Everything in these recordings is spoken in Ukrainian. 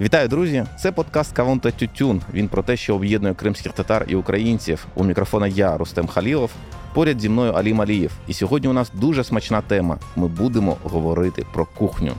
Вітаю, друзі! Це подкаст Кавун та Тютюн. Він про те, що об'єднує кримських татар і українців. У мікрофона я, Рустем Халілов. Поряд зі мною Алі Малієв. І сьогодні у нас дуже смачна тема. Ми будемо говорити про кухню.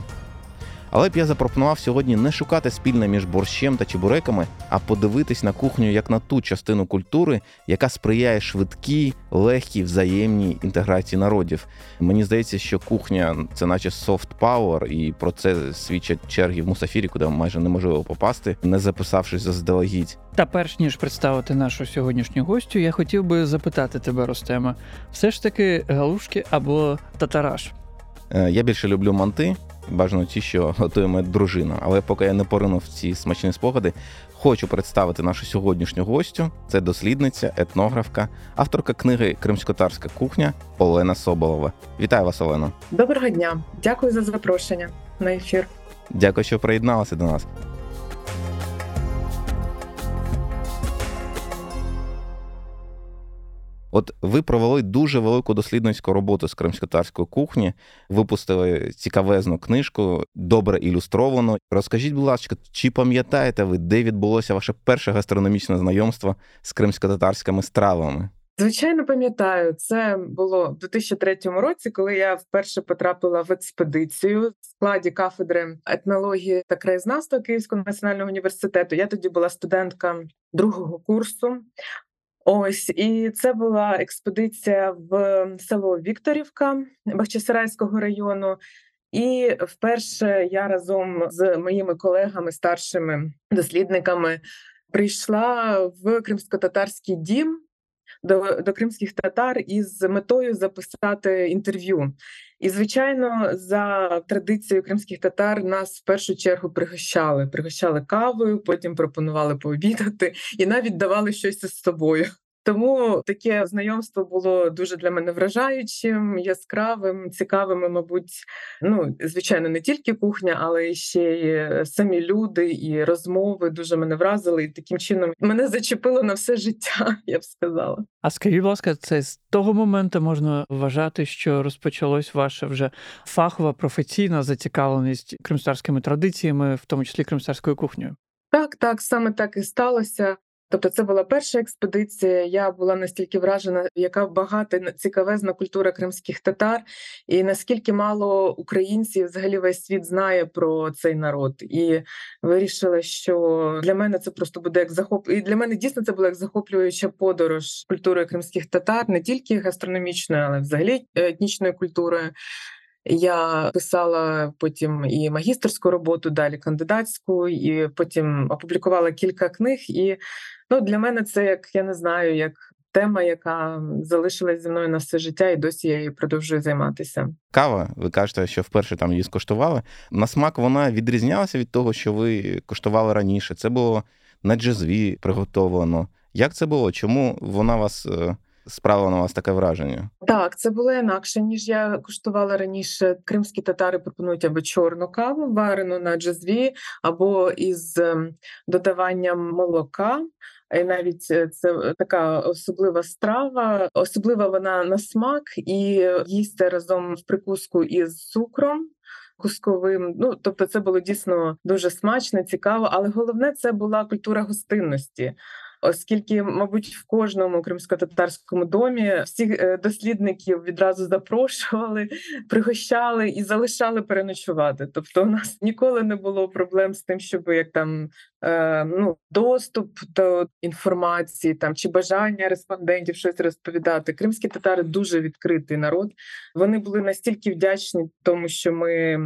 Але б я запропонував сьогодні не шукати спільне між борщем та чебуреками, а подивитись на кухню як на ту частину культури, яка сприяє швидкій, легкій, взаємній інтеграції народів. Мені здається, що кухня це наче soft power, і про це свідчать черги в мусафірі, куди майже неможливо попасти, не записавшись заздалегідь. Та перш ніж представити нашу сьогоднішню гостю, я хотів би запитати тебе, Ростема, все ж таки галушки або татараш? Е, я більше люблю манти, бажано ті, що готує моя дружина. Але поки я не поринув ці смачні спогади, хочу представити нашу сьогоднішню гостю. Це дослідниця, етнографка, авторка книги Кримськотарська кухня Олена Соболова. Вітаю вас, Олено. Доброго дня, дякую за запрошення на ефір. Дякую, що приєдналася до нас. От ви провели дуже велику дослідницьку роботу з кримськотарської кухні, випустили цікавезну книжку, добре ілюстровану. Розкажіть, будь ласка, чи пам'ятаєте ви, де відбулося ваше перше гастрономічне знайомство з кримськотатарськими стравами? Звичайно, пам'ятаю, це було в 2003 році, коли я вперше потрапила в експедицію в складі кафедри етнології та краєзнавства Київського національного університету. Я тоді була студентка другого курсу. Ось і це була експедиція в село Вікторівка Бахчисарайського району. І вперше я разом з моїми колегами, старшими дослідниками, прийшла в кримсько-татарський дім до до кримських татар із метою записати інтерв'ю. І, звичайно, за традицією кримських татар нас в першу чергу пригощали. Пригощали кавою, потім пропонували пообідати і навіть давали щось із собою. Тому таке знайомство було дуже для мене вражаючим, яскравим, цікавим, мабуть, ну звичайно, не тільки кухня, але ще й самі люди і розмови дуже мене вразили. І таким чином мене зачепило на все життя, я б сказала. А скажіть, будь ласка, це з того моменту можна вважати, що розпочалось ваша вже фахова професійна зацікавленість кримстарськими традиціями, в тому числі кримстарською кухнею? Так, так, саме так і сталося. Тобто, це була перша експедиція. Я була настільки вражена, яка багата цікавезна культура кримських татар, і наскільки мало українців взагалі весь світ знає про цей народ, і вирішила, що для мене це просто буде як захоп... І для мене дійсно це була як захоплююча подорож культури кримських татар, не тільки гастрономічною, але взагалі етнічною культурою. Я писала потім і магістерську роботу, далі кандидатську, і потім опублікувала кілька книг. І ну, для мене це як я не знаю, як тема, яка залишилась зі мною на все життя, і досі я її продовжую займатися. Кава, ви кажете, що вперше там її скуштували. На смак вона відрізнялася від того, що ви куштували раніше. Це було на джезві приготовлено. Як це було? Чому вона вас е, справила на вас таке враження? Так, це було інакше ніж я куштувала раніше. Кримські татари пропонують або чорну каву, варену на джезві, або із ем, додаванням молока. І навіть е, це така особлива страва, особлива вона на смак і їсти разом в прикуску із цукром. Кусковим, ну тобто, це було дійсно дуже смачно, цікаво, але головне це була культура гостинності оскільки, мабуть, в кожному кримсько-татарському домі всіх е, дослідників відразу запрошували, пригощали і залишали переночувати. Тобто, у нас ніколи не було проблем з тим, щоб як там е, ну доступ до інформації там чи бажання респондентів щось розповідати. Кримські татари дуже відкритий народ. Вони були настільки вдячні, тому що ми.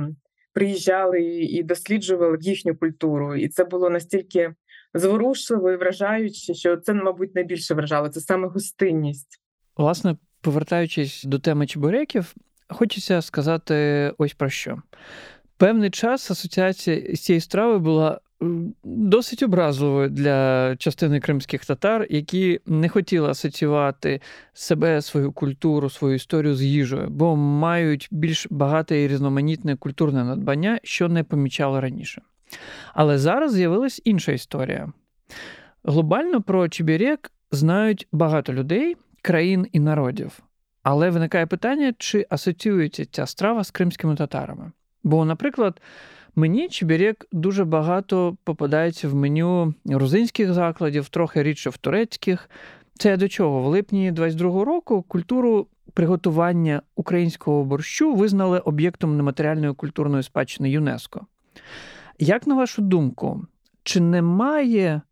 Приїжджали і досліджували їхню культуру, і це було настільки зворушливо і вражаюче, що це, мабуть, найбільше вражало це саме гостинність. Власне, повертаючись до теми чебуреків, хочеться сказати ось про що. Певний час асоціація з цією стравою була досить образливою для частини кримських татар, які не хотіли асоціювати себе, свою культуру, свою історію з їжею, бо мають більш багате і різноманітне культурне надбання, що не помічали раніше. Але зараз з'явилась інша історія. Глобально про Чебірек знають багато людей, країн і народів. Але виникає питання, чи асоціюється ця страва з кримськими татарами. Бо, наприклад, Мені чебірек дуже багато попадається в меню грузинських закладів, трохи рідше в турецьких. Це до чого? В липні 22-го року культуру приготування українського борщу визнали об'єктом нематеріальної культурної спадщини ЮНЕСКО. Як на вашу думку, чи не має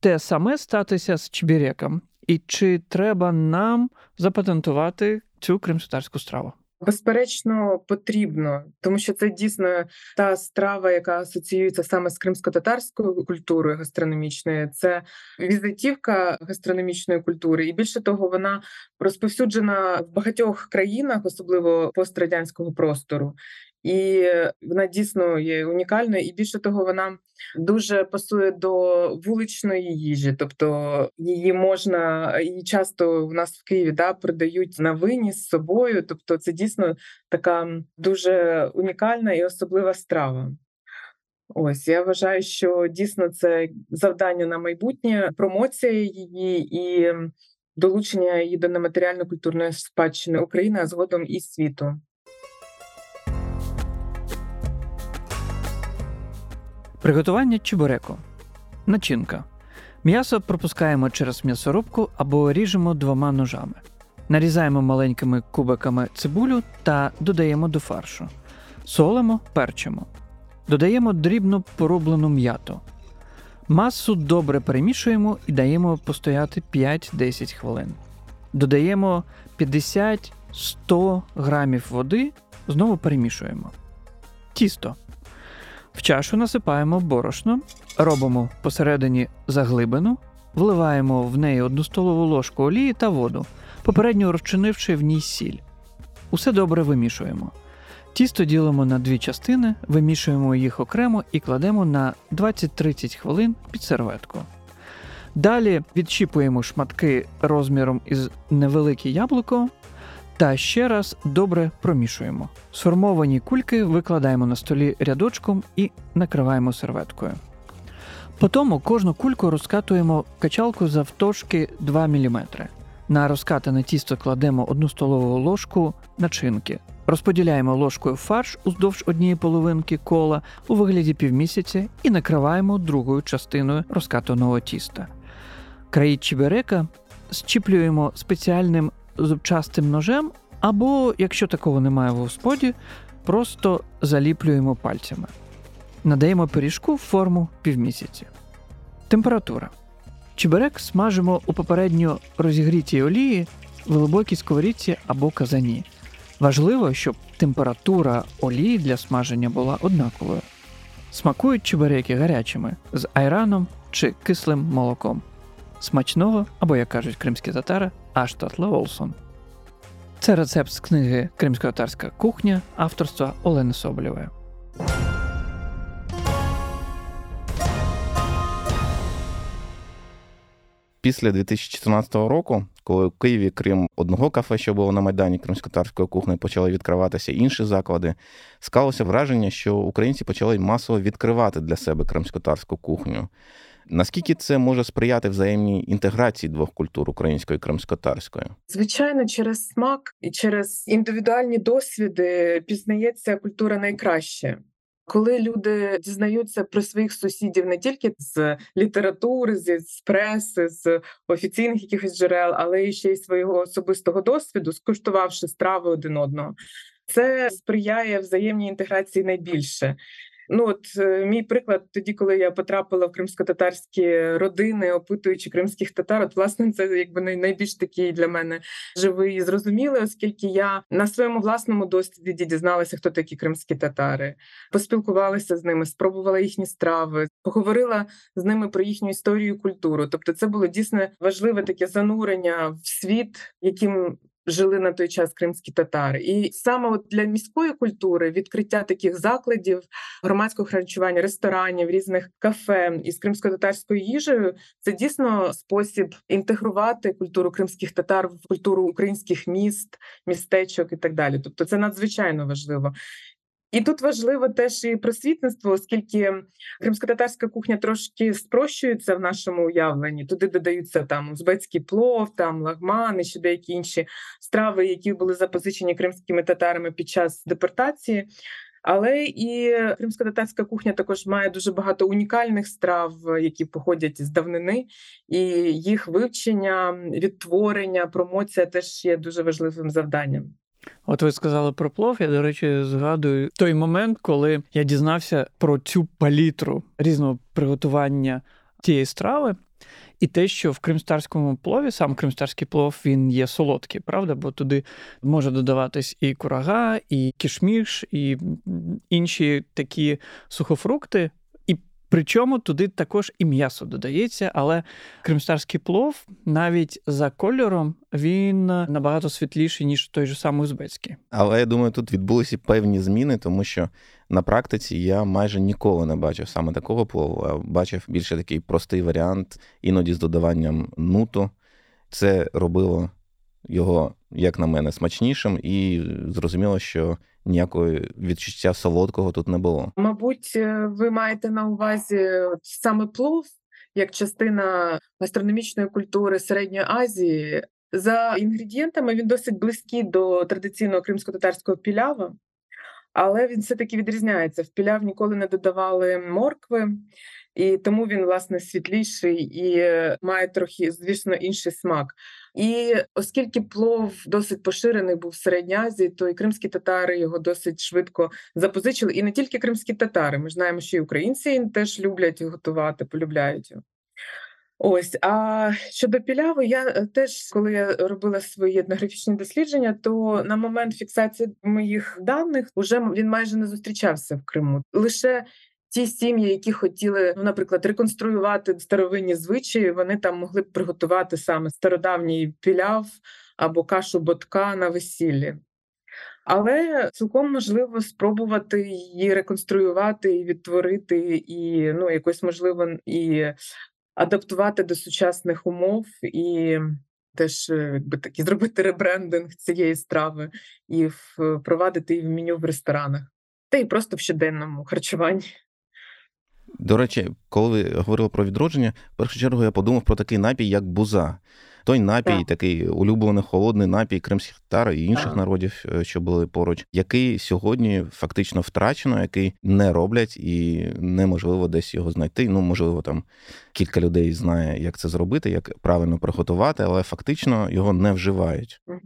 те саме статися з чебіреком? І чи треба нам запатентувати цю кримськотарську страву? Безперечно, потрібно, тому що це дійсно та страва, яка асоціюється саме з кримсько-татарською культурою гастрономічною. Це візитівка гастрономічної культури, і більше того, вона розповсюджена в багатьох країнах, особливо пострадянського простору і вона дійсно є унікальною. І більше того, вона дуже пасує до вуличної їжі, тобто її можна і часто в нас в Києві да продають на вині з собою. Тобто, це дійсно така дуже унікальна і особлива страва. Ось я вважаю, що дійсно це завдання на майбутнє, промоція її і долучення її до нематеріально-культурної спадщини України, а згодом і світу. Приготування чебуреку. Начинка. М'ясо пропускаємо через м'ясорубку або ріжемо двома ножами. Нарізаємо маленькими кубиками цибулю та додаємо до фаршу. Солимо, перчимо. Додаємо дрібно порублену м'яту. Масу добре перемішуємо і даємо постояти 5-10 хвилин. Додаємо 50-100 грамів води, знову перемішуємо. Тісто. В чашу насипаємо борошно, робимо посередині заглибину, вливаємо в неї одну столову ложку олії та воду, попередньо розчинивши в ній сіль. Усе добре вимішуємо. Тісто ділимо на дві частини, вимішуємо їх окремо і кладемо на 20-30 хвилин під серветку. Далі відщіпуємо шматки розміром із невелике яблуко, та ще раз добре промішуємо. Сформовані кульки викладаємо на столі рядочком і накриваємо серветкою. Потім кожну кульку розкатуємо качалку завтовшки 2 мм. На розкатане тісто кладемо 1 столову ложку начинки. Розподіляємо ложкою фарш уздовж однієї половинки кола у вигляді півмісяця і накриваємо другою частиною розкатаного тіста. Краї чеберека зчіплюємо спеціальним зубчастим ножем, або, якщо такого немає в господі, просто заліплюємо пальцями. Надаємо пиріжку в форму півмісяці. Температура. Чеберек смажимо у попередньо розігрітій олії в глибокій сковорідці або казані. Важливо, щоб температура олії для смаження була однаковою. Смакують чебереки гарячими з айраном чи кислим молоком. Смачного, або, як кажуть кримські татари, Аштатла Олсон. Це рецепт з книги Кримсько-татарська кухня авторства Олени Соболєвої. Після 2014 року, коли в Києві, крім одного кафе, що було на Майдані кримськотарської кухні, почали відкриватися інші заклади, склалося враження, що українці почали масово відкривати для себе кримськотарську кухню. Наскільки це може сприяти взаємній інтеграції двох культур української і кримськотарської? Звичайно, через смак і через індивідуальні досвіди пізнається культура найкраще. Коли люди дізнаються про своїх сусідів не тільки з літератури, з преси, з офіційних якихось джерел, але і ще й свого особистого досвіду, скуштувавши страви один одного, це сприяє взаємній інтеграції найбільше. Ну от е, мій приклад, тоді, коли я потрапила в кримсько-татарські родини, опитуючи кримських татар, от власне це якби найбільш такий для мене живий і зрозумілий, оскільки я на своєму власному досвіді дізналася, хто такі кримські татари, поспілкувалася з ними, спробувала їхні страви, поговорила з ними про їхню історію і культуру. Тобто, це було дійсно важливе таке занурення в світ, яким жили на той час кримські татари, і саме от для міської культури відкриття таких закладів, громадського харчування, ресторанів, різних кафе із кримсько-татарською їжею це дійсно спосіб інтегрувати культуру кримських татар в культуру українських міст, містечок і так далі. Тобто, це надзвичайно важливо. І тут важливо теж і просвітництво, оскільки кримсько-татарська кухня трошки спрощується в нашому уявленні. Туди додаються там узбецький плов, там лагмани, ще деякі інші страви, які були запозичені кримськими татарами під час депортації. Але і кримсько-татарська кухня також має дуже багато унікальних страв, які походять з давнини, і їх вивчення, відтворення, промоція теж є дуже важливим завданням. От ви сказали про плов. Я, до речі, згадую той момент, коли я дізнався про цю палітру різного приготування тієї страви. І те, що в кримстарському плові, сам кримстарський плов, він є солодкий, правда? Бо туди може додаватись і курага, і кішміш, і інші такі сухофрукти, Причому туди також і м'ясо додається, але кримстарський плов навіть за кольором він набагато світліший, ніж той же самий узбецький. Але я думаю, тут відбулися певні зміни, тому що на практиці я майже ніколи не бачив саме такого плову, а бачив більше такий простий варіант, іноді з додаванням нуту. Це робило його, як на мене, смачнішим, і зрозуміло, що ніякого відчуття солодкого тут не було. Мабуть, е, ви маєте на увазі саме плов як частина гастрономічної культури Середньої Азії. За інгредієнтами він досить близький до традиційного кримсько-татарського пілява, але він все-таки відрізняється. В піляв ніколи не додавали моркви, і тому він, власне, світліший і має трохи, звісно, інший смак. І оскільки плов досить поширений був в Середній Азії, то і кримські татари його досить швидко запозичили. І не тільки кримські татари. Ми знаємо, що і українці теж люблять готувати, полюбляють його. Ось, а щодо піляви, я е, теж, коли я робила свої етнографічні дослідження, то на момент фіксації моїх даних вже він майже не зустрічався в Криму. Лише ті сім'ї, які хотіли, ну, наприклад, реконструювати старовинні звичаї, вони там могли б приготувати саме стародавній піляв або кашу ботка на весіллі. Але цілком можливо спробувати її реконструювати і відтворити, і ну якось можливо і адаптувати до сучасних умов, і теж якби такі зробити ребрендинг цієї страви і впровадити її в меню в ресторанах, та й просто в щоденному харчуванні. До речі, коли ви говорили про відродження, в першу чергу я подумав про такий напій, як буза. Той напій, так. такий улюблений холодний напій кримських татар і інших так. народів, е, що були поруч, який сьогодні фактично втрачено, який не роблять, і неможливо десь його знайти. Ну, можливо, там кілька людей знає, як це зробити, як правильно приготувати, але фактично його не вживають. Угу.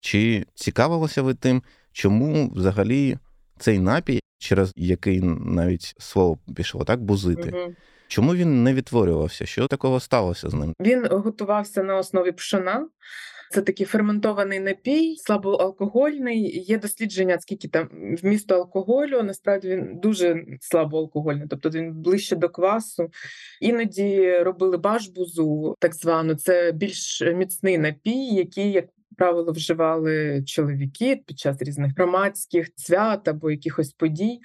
Чи цікавилося ви тим, чому взагалі цей напій, через який навіть слово пішло, так бузити. Угу. Чому він не відтворювався? Що такого сталося з ним? Він готувався на основі пшона. Це такий ферментований напій, слабоалкогольний. Є дослідження, скільки там вмісту алкоголю. Насправді він дуже слабоалкогольний, тобто він ближче до квасу. Іноді робили башбузу, так звану. Це більш міцний напій, який, як правило, вживали чоловіки під час різних громадських свят або якихось подій.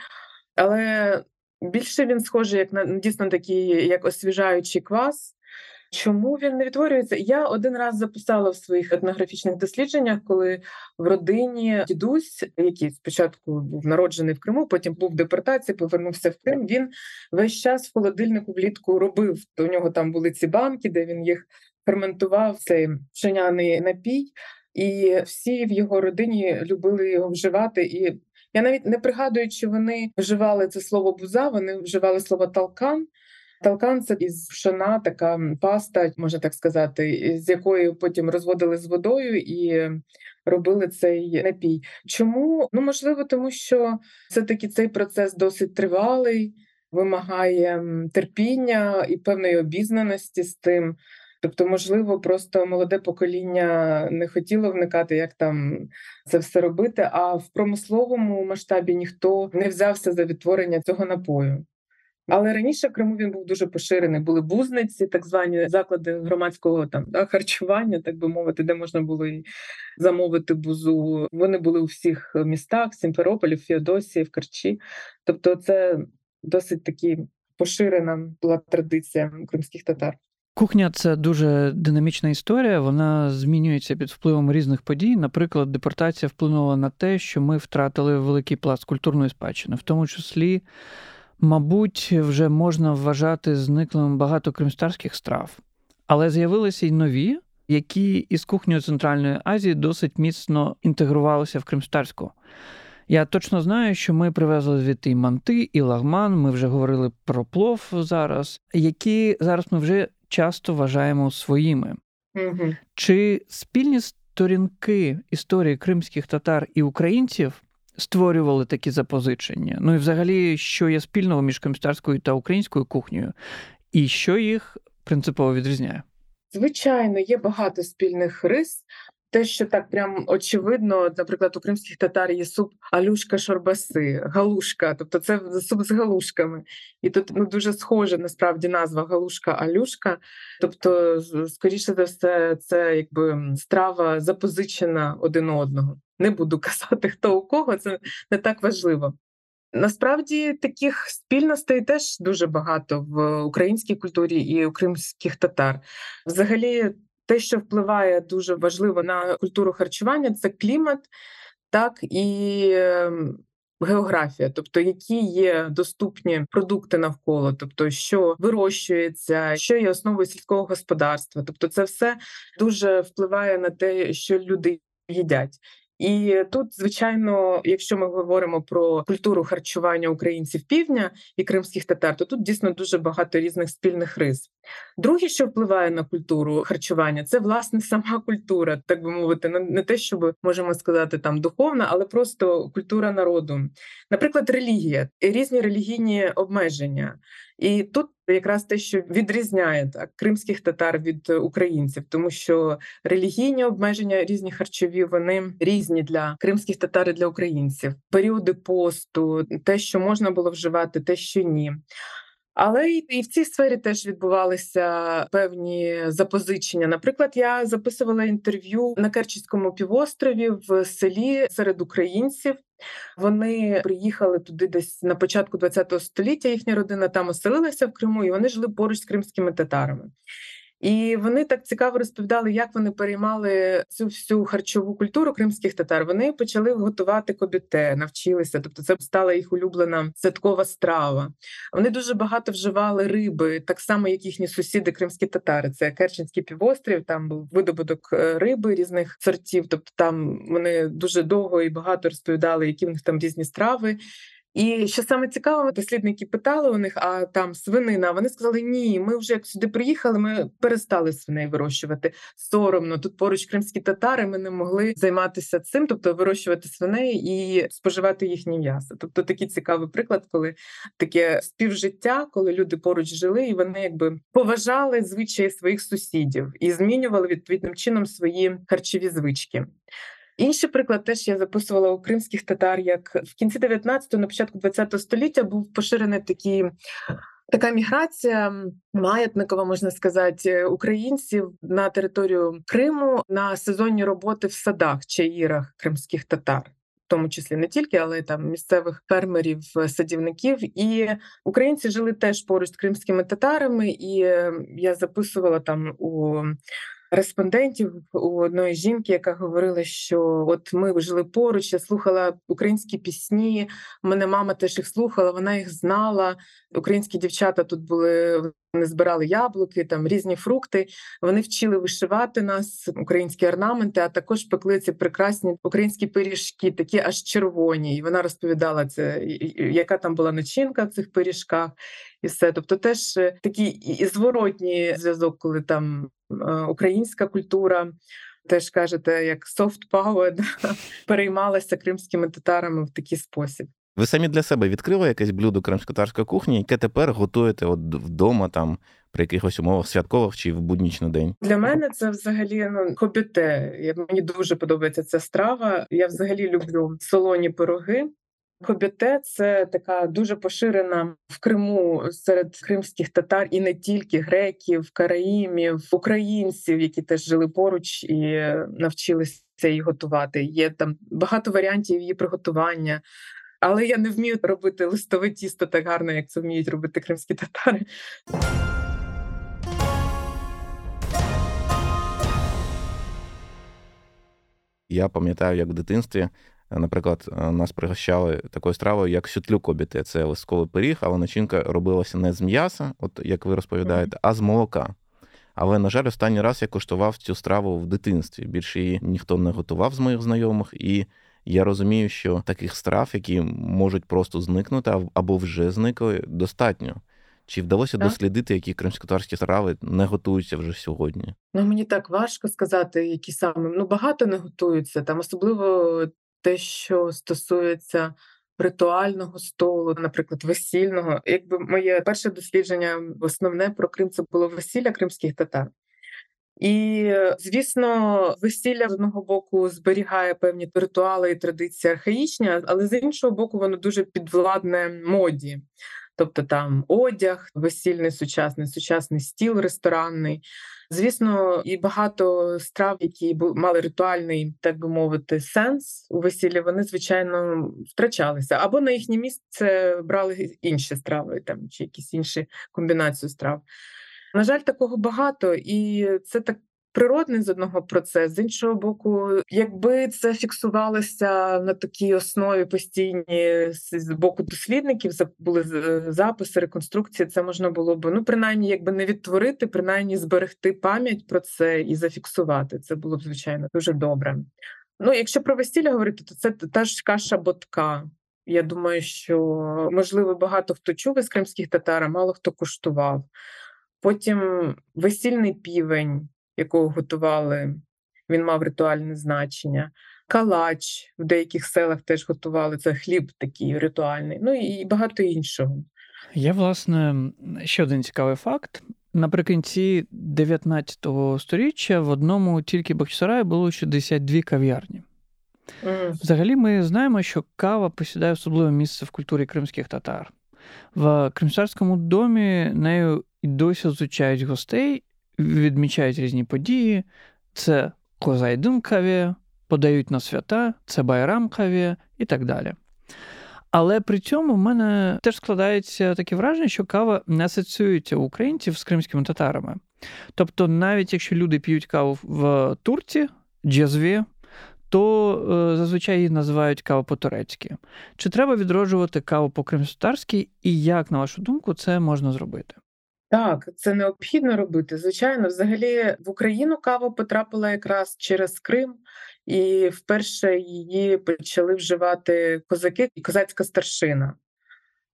Але більше він схожий як на дійсно такий як освіжаючий квас. Чому він не відтворюється? Я один раз записала в своїх етнографічних дослідженнях, коли в родині дідусь, який спочатку був народжений в Криму, потім був в депортації, повернувся в Крим. Він весь час в холодильнику влітку робив. У нього там були ці банки, де він їх ферментував цей пшеняний напій і всі в його родині любили його вживати. І я навіть не пригадую, чи вони вживали це слово буза, вони вживали слово талкан. Талкан це із пшона така паста, можна так сказати, з якою потім розводили з водою і робили цей напій. Чому? Ну можливо, тому що все таки цей процес досить тривалий, вимагає терпіння і певної обізнаності з тим. Тобто, можливо, просто молоде покоління не хотіло вникати, як там це все робити. А в промисловому масштабі ніхто не взявся за відтворення цього напою. Але раніше в Криму він був дуже поширений. Були бузниці, так звані заклади громадського там да, харчування, так би мовити, де можна було і замовити бузу. Вони були у всіх містах: в Сімферополі, Феодосії, в Карчі. Тобто, це досить таки поширена була традиція кримських татар. Кухня це дуже динамічна історія. Вона змінюється під впливом різних подій. Наприклад, депортація вплинула на те, що ми втратили великий пласт культурної спадщини, в тому числі, мабуть, вже можна вважати зниклим багато кримстарських страв, але з'явилися й нові, які із кухнею Центральної Азії досить міцно інтегрувалися в кримстарську. Я точно знаю, що ми привезли звідти і манти, і лагман. Ми вже говорили про плов зараз, які зараз ми вже часто вважаємо своїми. Угу. Чи спільні сторінки історії кримських татар і українців створювали такі запозичення? Ну і взагалі, що є спільного між кримстарською та українською кухнею, і що їх принципово відрізняє? Звичайно, є багато спільних рис. Те, що так прям очевидно, наприклад, у кримських татар є суп алюшка шорбаси, галушка, тобто це суп з галушками. І тут ну, дуже схожа насправді назва галушка-алюшка. Тобто, скоріше за все, це якби страва запозичена один одного. Не буду казати, хто у кого, це не так важливо. Насправді таких спільностей теж дуже багато в українській культурі і у кримських татар. Взагалі, те, що впливає дуже важливо на культуру харчування, це клімат, так і ем, географія, тобто які є доступні продукти навколо, тобто що вирощується, що є основою сільського господарства. Тобто, це все дуже впливає на те, що люди їдять. І тут, звичайно, якщо ми говоримо про культуру харчування українців півдня і кримських татар, то тут дійсно дуже багато різних спільних рис. Друге, що впливає на культуру харчування, це власне сама культура, так би мовити, не те, щоб можемо сказати там духовна, але просто культура народу. Наприклад, релігія, різні релігійні обмеження. І тут якраз те, що відрізняє так кримських татар від українців, тому що релігійні обмеження різні харчові, вони різні для кримських татар і для українців. Періоди посту, те, що можна було вживати, те, що ні. Але і в цій сфері теж відбувалися певні запозичення. Наприклад, я записувала інтерв'ю на Керченському півострові в селі серед українців. Вони приїхали туди десь на початку ХХ століття. Їхня родина там оселилася в Криму, і вони жили поруч з кримськими татарами. І вони так цікаво розповідали, як вони переймали цю всю харчову культуру кримських татар. Вони почали готувати кобіте, навчилися. Тобто, це стала їх улюблена святкова страва. Вони дуже багато вживали риби, так само, як їхні сусіди, кримські татари. Це Керченський півострів. Там був видобуток е, риби різних сортів. Тобто, там вони дуже довго і багато розповідали, які в них там різні страви. І що саме цікаво, дослідники питали у них, а там свинина. Вони сказали: ні, ми вже як сюди приїхали, ми перестали свиней вирощувати. Соромно тут поруч кримські татари. Ми не могли займатися цим, тобто вирощувати свиней і споживати їхнє м'ясо. Тобто такий цікавий приклад, коли таке співжиття, коли люди поруч жили, і вони якби поважали звичаї своїх сусідів і змінювали відповідним чином свої харчові звички. Інший приклад теж я записувала у кримських татар, як в кінці 19-го, на початку 20-го століття був поширений такий. Така міграція маятникова, можна сказати, українців на територію Криму на сезонні роботи в садах чаїрах кримських татар, в тому числі не тільки, але й там місцевих фермерів, садівників. І українці жили теж поруч з кримськими татарами, і я записувала там у респондентів у одної жінки, яка говорила, що от ми жили поруч, я слухала українські пісні. Мене мама теж їх слухала, вона їх знала. Українські дівчата тут були. Вони збирали яблуки, там різні фрукти. Вони вчили вишивати нас, українські орнаменти, а також пекли ці прекрасні українські пиріжки, такі аж червоні. І вона розповідала це, яка там була начинка в цих пиріжках, і все. Тобто, теж е, такий зворотній зв'язок, коли там Е, українська культура. Теж кажете, як soft power переймалася кримськими татарами в такий спосіб. Ви самі для себе відкрили якесь блюдо кримсько-татарської кухні, яке тепер готуєте от вдома там при якихось умовах святкових чи в буднічний день? Для мене це взагалі ну хобіте. Мені дуже подобається ця страва. Я взагалі люблю солоні пироги. Кобіте це така дуже поширена в Криму серед кримських татар і не тільки греків, караїмів, українців, які теж жили поруч і навчилися її готувати. Є там багато варіантів її приготування. Але я не вмію робити листове тісто так гарно, як це вміють робити кримські татари. Я пам'ятаю, як в дитинстві Наприклад, е, нас пригощали такою стравою, як сютлюк обіти. Це листковий пиріг, але начинка робилася не з м'яса, от як ви розповідаєте, а з молока. Але, на жаль, останній раз я куштував цю страву в дитинстві. Більше її ніхто не готував з моїх знайомих, і Я розумію, що таких страв, які можуть просто зникнути або вже зникли, достатньо. Чи вдалося так? дослідити, які кримськотарські страви не готуються вже сьогодні? Ну мені так важко сказати, які саме ну багато не готуються там, особливо те, що стосується ритуального столу, наприклад, весільного. Якби моє перше дослідження, основне про Крим це було весілля кримських татар. І, звісно, весілля з одного боку зберігає певні ритуали і традиції архаїчні, але з іншого боку, воно дуже підвладне моді. Тобто там одяг, весільний сучасний, сучасний стіл ресторанний. Звісно, і багато страв, які мали ритуальний, так би мовити, сенс у весіллі, вони звичайно втрачалися або на їхнє місце брали інші страви, там чи якісь інші комбінації страв. На жаль, такого багато, і це так природний з одного процес, з іншого боку, якби це фіксувалося на такій основі постійні з боку дослідників, були записи, реконструкції, це можна було б ну принаймні, якби не відтворити, принаймні зберегти пам'ять про це і зафіксувати. Це було б звичайно дуже добре. Ну, якщо про весілля говорити, то це та ж каша ботка. Я думаю, що можливо багато хто чув із кримських татар, а мало хто куштував. Потім весільний півень, якого готували, він мав ритуальне значення. Калач в деяких селах теж готували це хліб такий ритуальний, ну і багато іншого. Є, власне, ще один цікавий факт. Наприкінці 19 століття в одному тільки Бахчисараї було 62 кав'ярні. Mm. Взагалі, ми знаємо, що кава посідає особливе місце в культурі кримських татар. В кримсарському домі нею і досі зустрічають гостей відмічають різні події. Це козайдинкаві, подають на свята, це байрамкаві і так далі. Але при цьому в мене теж складається таке враження, що кава не асоціюється у українців з кримськими татарами. Тобто, навіть якщо люди п'ють каву в турці, джазві, то е, зазвичай її називають кава по-турецьки. Чи треба відроджувати каву по кримськотарськи і як, на вашу думку, це можна зробити? Так, це необхідно робити. Звичайно, взагалі в Україну кава потрапила якраз через Крим, і вперше її почали вживати козаки і козацька старшина.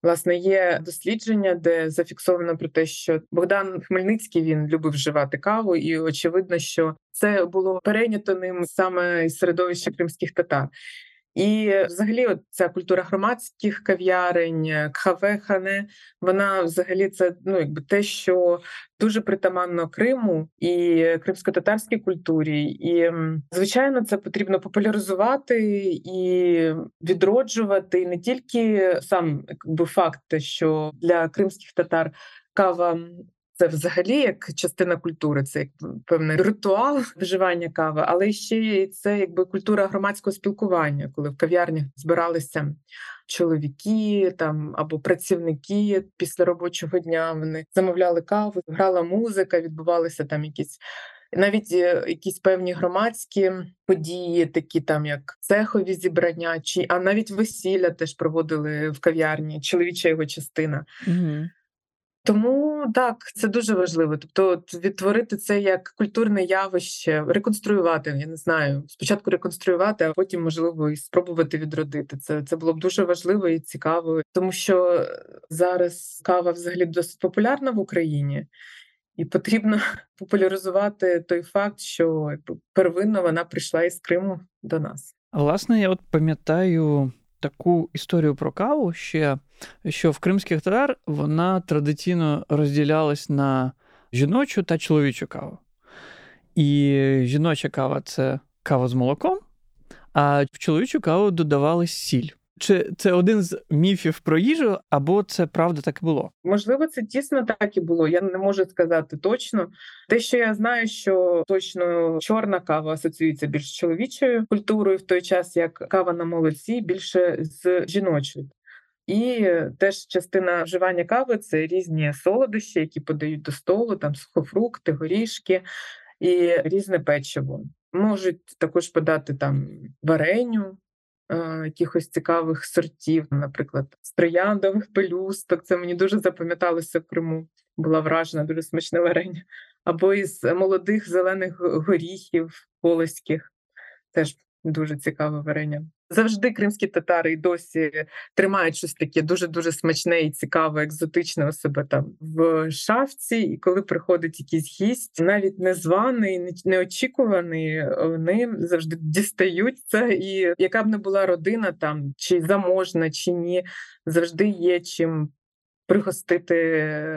Власне, є дослідження, де зафіксовано про те, що Богдан Хмельницький він любив вживати каву, і очевидно, що це було перейнято ним саме із середовища кримських татар. І, взагалі, от ця культура громадських кав'ярень, кхаве, хане, вона взагалі це ну якби те, що дуже притаманно Криму і кримсько-татарській культурі. І звичайно, це потрібно популяризувати і відроджувати не тільки сам якби факт, що для кримських татар кава це взагалі як частина культури, це як певний ритуал вживання кави, але ще це якби культура громадського спілкування, коли в кав'ярнях збиралися чоловіки там або працівники після робочого дня. Вони замовляли каву, грала музика, відбувалися там якісь. Навіть е, якісь певні громадські події, такі там як цехові зібрання, чи а навіть весілля теж проводили в кав'ярні, чоловіча його частина. Угу. Тому так, це дуже важливо. Тобто, відтворити це як культурне явище, реконструювати. Я не знаю, спочатку реконструювати, а потім можливо і спробувати відродити. Це це було б дуже важливо і цікаво, тому що зараз кава взагалі досить популярна в Україні, і потрібно популяризувати той факт, що первинно вона прийшла із Криму до нас. Власне, я от пам'ятаю таку історію про каву ще, що в кримських татар вона традиційно розділялась на жіночу та чоловічу каву. І жіноча кава це кава з молоком, а в чоловічу каву додавали сіль. Чи це один з міфів про їжу, або це правда так і було? Можливо, це дійсно так і було. Я не можу сказати точно. Те, що я знаю, що точно чорна кава асоціюється більш чоловічою культурою, в той час як кава на молоці більше з жіночою. І теж частина вживання кави це різні солодощі, які подають до столу, там сухофрукти, горішки і різне печиво. Можуть також подати там вареню, якихось цікавих сортів, наприклад, з трояндових пелюсток. Це мені дуже запам'яталося в Криму. Була вражена, дуже смачне варення. Або із молодих зелених горіхів полоських. Теж дуже цікаве варення. Завжди кримські татари й досі тримають щось таке дуже дуже смачне і цікаве, екзотичне у себе там в шафці. І коли приходить якийсь гість, навіть незваний, неочікуваний, вони завжди дістають це. І яка б не була родина там, чи заможна, чи ні, завжди є чим пригостити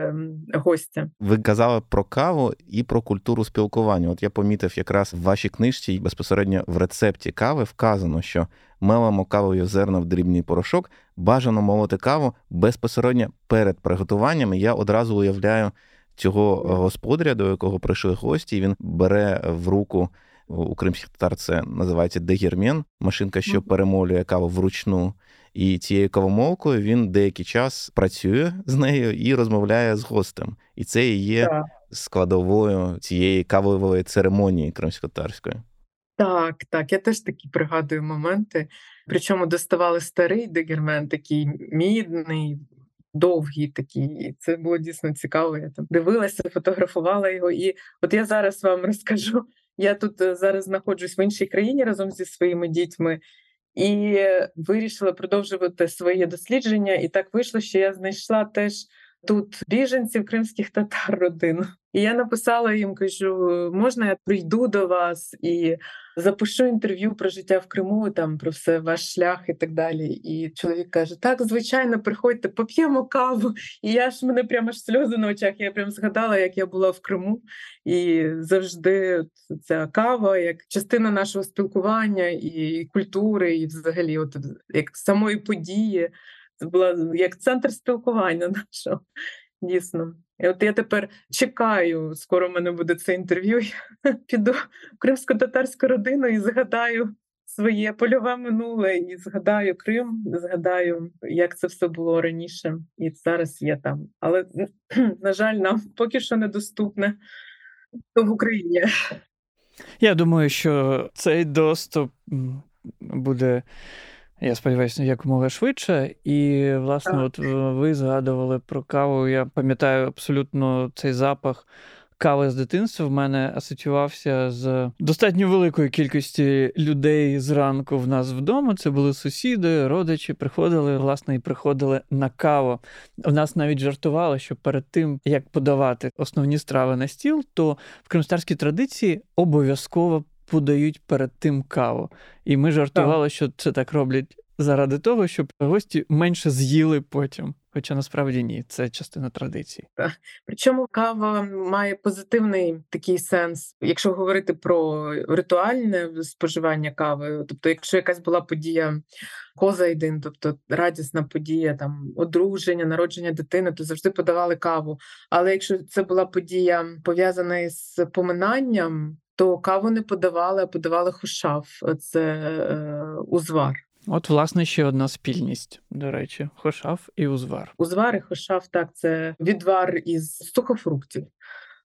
ем, гостя. Ви казали про каву і про культуру спілкування. От я помітив якраз в вашій книжці безпосередньо в рецепті кави вказано, що мелимо кавові зерна в дрібний порошок, бажано молоти каву безпосередньо перед приготуванням. Я одразу уявляю цього господаря, до якого прийшли гості, і він бере в руку. У кримських татар це називається дегірмен, машинка, що перемолює каву вручну. І цією кавомолкою він деякий час працює з нею і розмовляє з гостем. І це і є так. складовою цієї кавової церемонії кримськотарської. Так, так, я теж такі пригадую моменти. Причому доставали старий дегермен, такий мідний, довгий такий. Це було дійсно цікаво. Я там дивилася, фотографувала його. І от я зараз вам розкажу. Я тут е, зараз знаходжусь в іншій країні разом зі своїми дітьми, і вирішила продовжувати своє дослідження. І так вийшло, що я знайшла теж тут біженців кримських татар родину. І я написала їм: кажу, можна я прийду до вас і запишу інтерв'ю про життя в Криму, там про все ваш шлях і так далі. І чоловік каже: Так, звичайно, приходьте, поп'ємо каву. І я ж мене прямо ж сльози на очах. Я прям згадала, як я була в Криму, і завжди ця кава як частина нашого спілкування і культури, і взагалі, от як самої події. Це була як центр спілкування нашого дійсно. І От я тепер чекаю, скоро в мене буде це інтерв'ю. Я піду в кримсько-татарську родину і згадаю своє польове минуле, і згадаю Крим, згадаю, як це все було раніше, і зараз є там. Але на жаль, нам поки що недоступне в Україні. Я думаю, що цей доступ буде. Я сподіваюся, якомога швидше. І, власне, от ви згадували про каву. Я пам'ятаю абсолютно цей запах кави з дитинства. В мене асоціювався з достатньо великою кількістю людей зранку в нас вдома. Це були сусіди, родичі, приходили, власне, і приходили на каву. У нас навіть жартували, що перед тим, як подавати основні страви на стіл, то в кримстарській традиції обов'язково подають перед тим каву. І ми жартували, що це так роблять заради того, щоб гості менше з'їли потім. Хоча насправді ні, це частина традиції. Так. Причому кава має позитивний такий сенс, якщо говорити про ритуальне споживання кави. Тобто, якщо якась була подія козайдин, тобто радісна подія, там одруження, народження дитини, то завжди подавали каву. Але якщо це була подія пов'язана з поминанням, то каву не подавали, а подавали хошав, це е, узвар. От, власне, ще одна спільність, до речі, хошав і узвар. Узвар і хошав, так, це відвар із сухофруктів.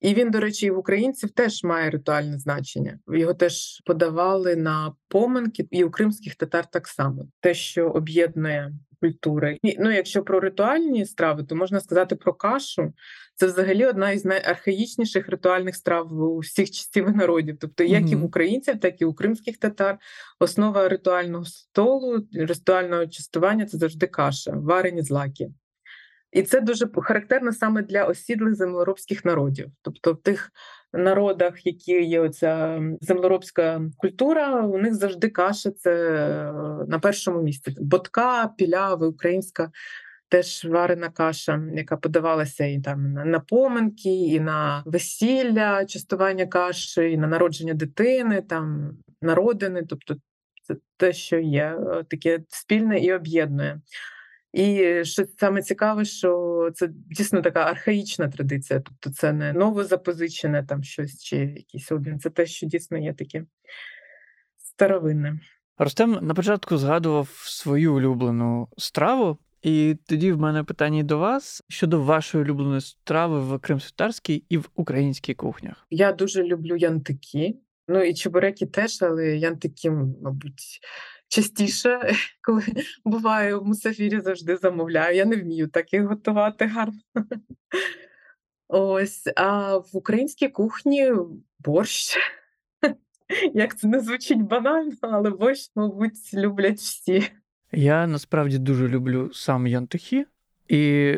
І він, до речі, і в українців теж має ритуальне значення. Його теж подавали на поминки, і у кримських татар так само. Те, що об'єднує культури. І, ну, якщо про ритуальні страви, то можна сказати про кашу. Це взагалі одна із найархаїчніших ритуальних страв у всіх часів і народів. Тобто, як mm-hmm. і в українців, так і у кримських татар. Основа ритуального столу, ритуального частування це завжди каша, варені злаки. І це дуже характерно саме для осідлих землеробських народів, тобто в тих народах, які є оця землеробська культура, у них завжди каша це е, на першому місці. Ботка, піляви, українська теж варена каша, яка подавалася і там на поминки, і на весілля, частування каші, і на народження дитини, там народини. Тобто це те, що є е, таке спільне і об'єднує. І що саме цікаве, що це дійсно така архаїчна традиція, тобто це не новозапозичене там щось чи якийсь обмін, це те, що дійсно є таке старовинне. Ростем на початку згадував свою улюблену страву, і тоді в мене питання до вас щодо вашої улюбленої страви в кримськотарській і в українській кухнях. Я дуже люблю янтики. Ну і чебуреки теж, але янтики, мабуть, частіше, коли буваю в мусафірі, завжди замовляю. Я не вмію так їх готувати гарно. Ось, а в українській кухні борщ. Як це не звучить банально, але борщ, мабуть, люблять всі. Я насправді дуже люблю сам янтихі, і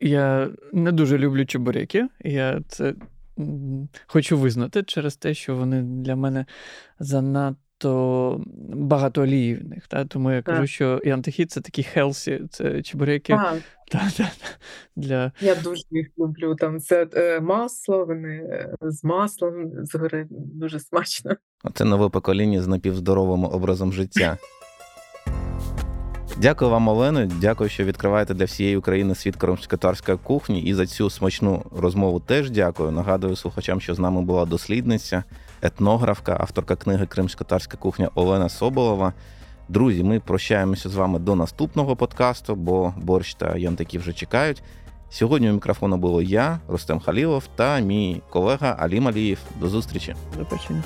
я не дуже люблю чебуреки. Я це хочу визнати через те, що вони для мене занадто багато олії. Та? Тому я кажу, що янтихі це такі хелсі, це чебуреки. Та, та, для... Я дуже їх люблю. Там це е, масло, вони е, з маслом згори дуже смачно. Це нове покоління з напівздоровим образом життя. Дякую вам, Олено. Дякую, що відкриваєте для всієї України світ кримськотарської кухні. І за цю смачну розмову теж дякую. Нагадую слухачам, що з нами була дослідниця, етнографка, авторка книги Кримськотарська кухня Олена Соболова. Друзі, ми прощаємося з вами до наступного подкасту, бо борщ та янтики вже чекають. Сьогодні у мікрофону було я, Рустем Халілов, та мій колега Алім Алієв. До зустрічі. До побачення.